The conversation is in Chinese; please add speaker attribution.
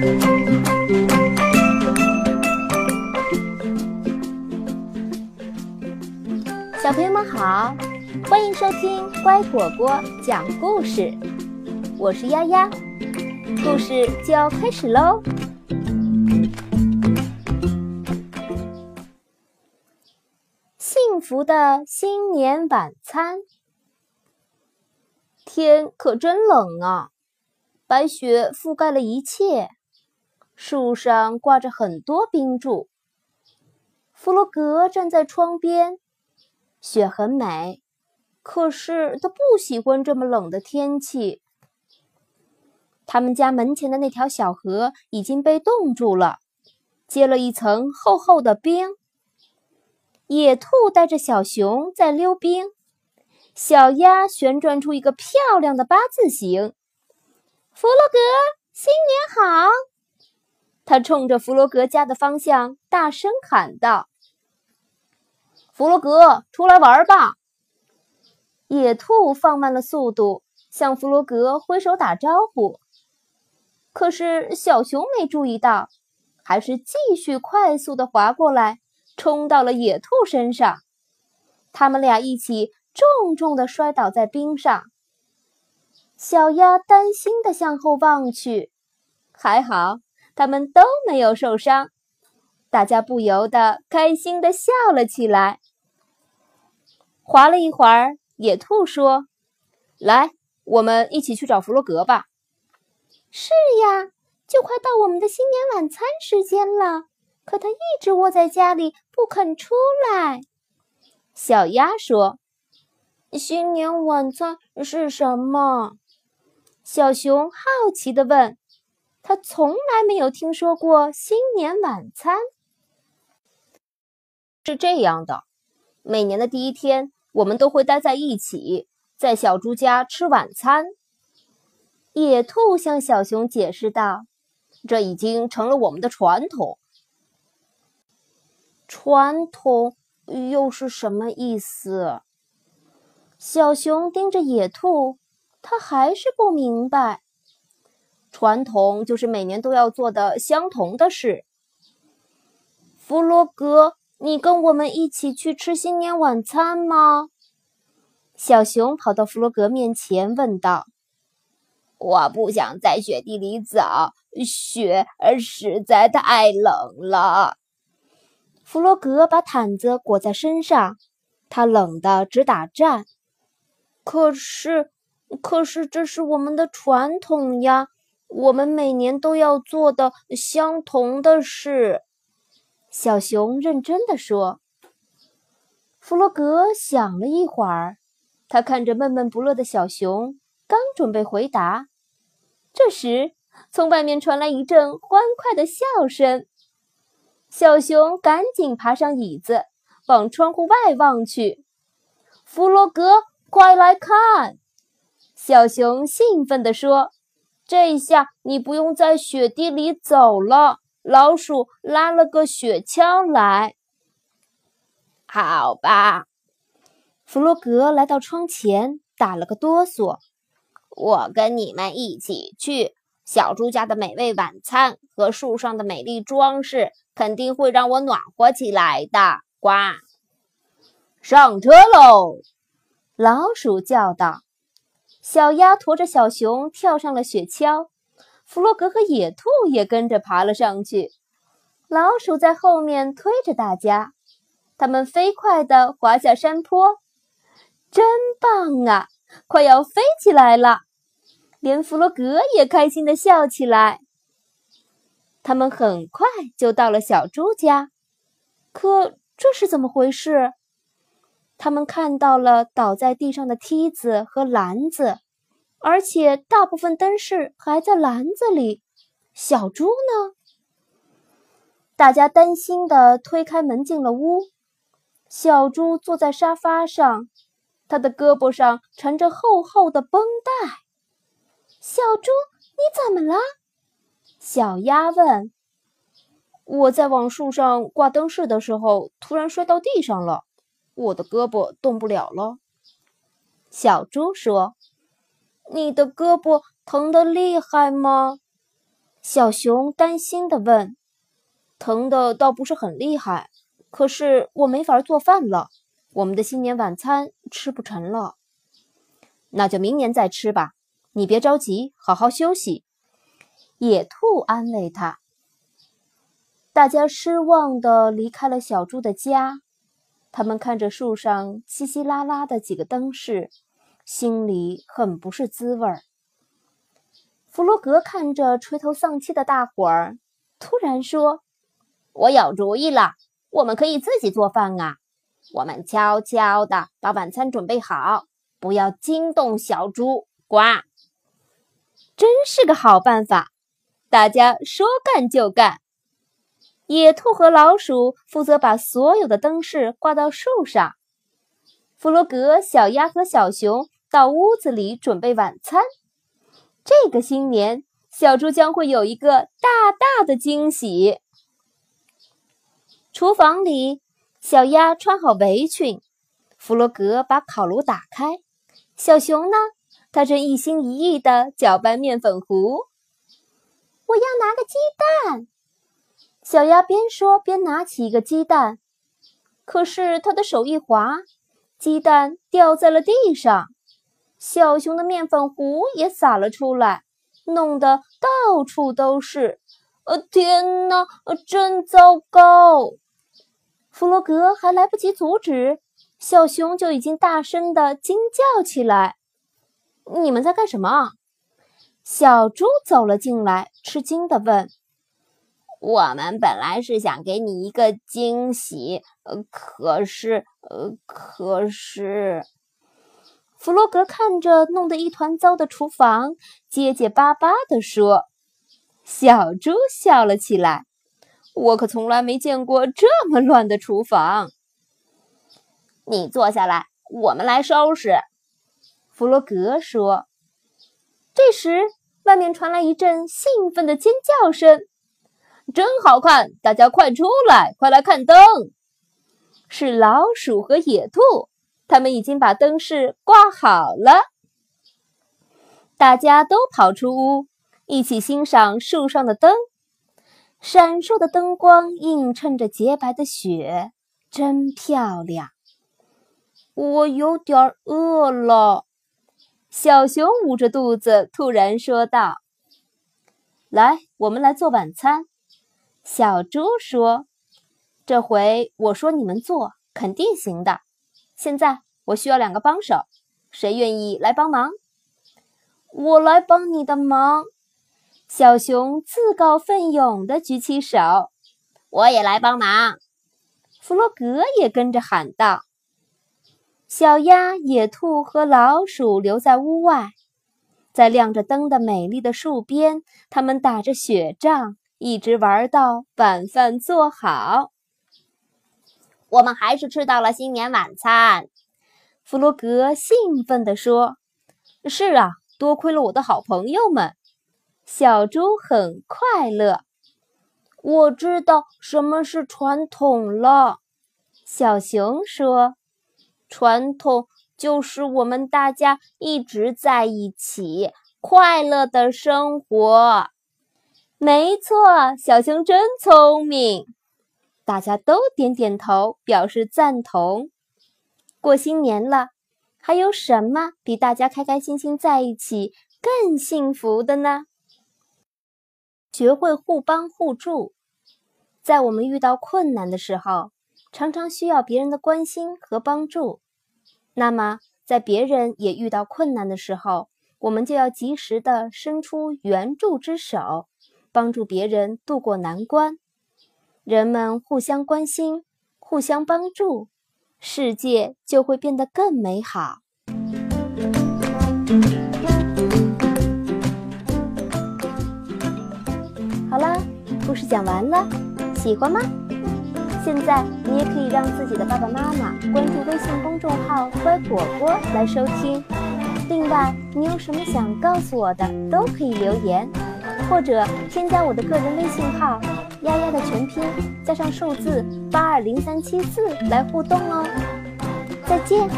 Speaker 1: 小朋友们好，欢迎收听乖果果讲故事，我是丫丫，故事就要开始喽。幸福的新年晚餐，天可真冷啊，白雪覆盖了一切，树上挂着很多冰柱。弗洛格站在窗边。雪很美，可是他不喜欢这么冷的天气。他们家门前的那条小河已经被冻住了，结了一层厚厚的冰。野兔带着小熊在溜冰，小鸭旋转出一个漂亮的八字形。弗洛格，新年好！他冲着弗洛格家的方向大声喊道。
Speaker 2: 弗洛格，出来玩吧！
Speaker 1: 野兔放慢了速度，向弗洛格挥手打招呼。可是小熊没注意到，还是继续快速的滑过来，冲到了野兔身上。他们俩一起重重的摔倒在冰上。小鸭担心的向后望去，还好他们都没有受伤。大家不由得开心的笑了起来。滑了一会儿，野兔说：“
Speaker 2: 来，我们一起去找弗洛格吧。”“
Speaker 3: 是呀，就快到我们的新年晚餐时间了，可他一直窝在家里不肯出来。”
Speaker 1: 小鸭说：“
Speaker 3: 新年晚餐是什么？”
Speaker 1: 小熊好奇地问：“他从来没有听说过新年晚餐。”
Speaker 2: 是这样的，每年的第一天。我们都会待在一起，在小猪家吃晚餐。
Speaker 1: 野兔向小熊解释道：“
Speaker 2: 这已经成了我们的传统。”
Speaker 3: 传统又是什么意思？
Speaker 1: 小熊盯着野兔，他还是不明白。
Speaker 2: 传统就是每年都要做的相同的事。
Speaker 3: 弗洛格。你跟我们一起去吃新年晚餐吗？
Speaker 1: 小熊跑到弗洛格面前问道。
Speaker 4: “我不想在雪地里走，雪实在太冷了。”
Speaker 1: 弗洛格把毯子裹在身上，他冷得直打颤。
Speaker 3: 可是，可是这是我们的传统呀，我们每年都要做的相同的事。
Speaker 1: 小熊认真的说：“弗洛格想了一会儿，他看着闷闷不乐的小熊，刚准备回答，这时从外面传来一阵欢快的笑声。小熊赶紧爬上椅子，往窗户外望去。
Speaker 3: 弗洛格，快来看！”
Speaker 1: 小熊兴奋地说：“
Speaker 3: 这下你不用在雪地里走了。”老鼠拉了个雪橇来，
Speaker 4: 好吧。
Speaker 1: 弗洛格来到窗前，打了个哆嗦。
Speaker 4: 我跟你们一起去。小猪家的美味晚餐和树上的美丽装饰，肯定会让我暖和起来的。呱！
Speaker 2: 上车喽！
Speaker 1: 老鼠叫道。小鸭驮着小熊跳上了雪橇。弗洛格和野兔也跟着爬了上去，老鼠在后面推着大家，他们飞快地滑下山坡，真棒啊！快要飞起来了，连弗洛格也开心地笑起来。他们很快就到了小猪家，可这是怎么回事？他们看到了倒在地上的梯子和篮子。而且大部分灯饰还在篮子里，小猪呢？大家担心的推开门进了屋。小猪坐在沙发上，他的胳膊上缠着厚厚的绷带。
Speaker 3: 小猪，你怎么了？
Speaker 1: 小鸭问。
Speaker 2: 我在往树上挂灯饰的时候，突然摔到地上了，我的胳膊动不了了。
Speaker 1: 小猪说。
Speaker 3: 你的胳膊疼得厉害吗？
Speaker 2: 小熊担心地问：“疼的倒不是很厉害，可是我没法做饭了，我们的新年晚餐吃不成了。
Speaker 1: 那就明年再吃吧，你别着急，好好休息。”野兔安慰他。
Speaker 2: 大家失望地离开了小猪的家，他们看着树上稀稀拉拉的几个灯饰，心里很不是滋味儿。弗洛格看着垂头丧气的大伙儿，突然说：“
Speaker 4: 我有主意了，我们可以自己做饭啊！我们悄悄的把晚餐准备好，不要惊动小猪。”呱！
Speaker 1: 真是个好办法！大家说干就干。野兔和老鼠负责把所有的灯饰挂到树上，弗洛格、小鸭和小熊到屋子里准备晚餐。这个新年，小猪将会有一个大大的惊喜。厨房里，小鸭穿好围裙，弗洛格把烤炉打开。小熊呢？他正一心一意地搅拌面粉糊。
Speaker 3: 我要拿个鸡蛋。
Speaker 2: 小鸭边说边拿起一个鸡蛋，可是他的手一滑，鸡蛋掉在了地上。小熊的面粉糊也洒了出来，弄得到处都是。呃，天哪，真糟糕！弗洛格还来不及阻止，小熊就已经大声的惊叫起来：“你们在干什么？”小猪走了进来，吃惊的问：“
Speaker 4: 我们本来是想给你一个惊喜，呃，可是，呃，可是……”
Speaker 2: 弗洛格看着弄得一团糟的厨房，结结巴巴地说：“
Speaker 1: 小猪笑了起来，我可从来没见过这么乱的厨房。”
Speaker 4: 你坐下来，我们来收拾。”
Speaker 1: 弗洛格说。这时，外面传来一阵兴奋的尖叫声：“真好看！大家快出来，快来看灯！”是老鼠和野兔。他们已经把灯饰挂好了，大家都跑出屋，一起欣赏树上的灯。闪烁的灯光映衬着洁白的雪，真漂亮。
Speaker 2: 我有点饿了，
Speaker 1: 小熊捂着肚子突然说道：“来，我们来做晚餐。”小猪说：“这回我说你们做，肯定行的。”现在我需要两个帮手，谁愿意来帮忙？
Speaker 2: 我来帮你的忙。
Speaker 1: 小熊自告奋勇地举起手。
Speaker 4: 我也来帮忙。
Speaker 1: 弗洛格也跟着喊道。小鸭、野兔和老鼠留在屋外，在亮着灯的美丽的树边，他们打着雪仗，一直玩到晚饭做好。
Speaker 4: 我们还是吃到了新年晚餐，
Speaker 1: 弗洛格兴奋地说：“是啊，多亏了我的好朋友们。”小猪很快乐。
Speaker 2: 我知道什么是传统了，
Speaker 1: 小熊说：“
Speaker 2: 传统就是我们大家一直在一起，快乐的生活。”
Speaker 1: 没错，小熊真聪明。大家都点点头，表示赞同。过新年了，还有什么比大家开开心心在一起更幸福的呢？学会互帮互助，在我们遇到困难的时候，常常需要别人的关心和帮助。那么，在别人也遇到困难的时候，我们就要及时的伸出援助之手，帮助别人渡过难关。人们互相关心，互相帮助，世界就会变得更美好。好了，故事讲完了，喜欢吗？现在你也可以让自己的爸爸妈妈关注微信公众号“乖果果”来收听。另外，你有什么想告诉我的，都可以留言，或者添加我的个人微信号。丫丫的全拼加上数字八二零三七四来互动哦，再见。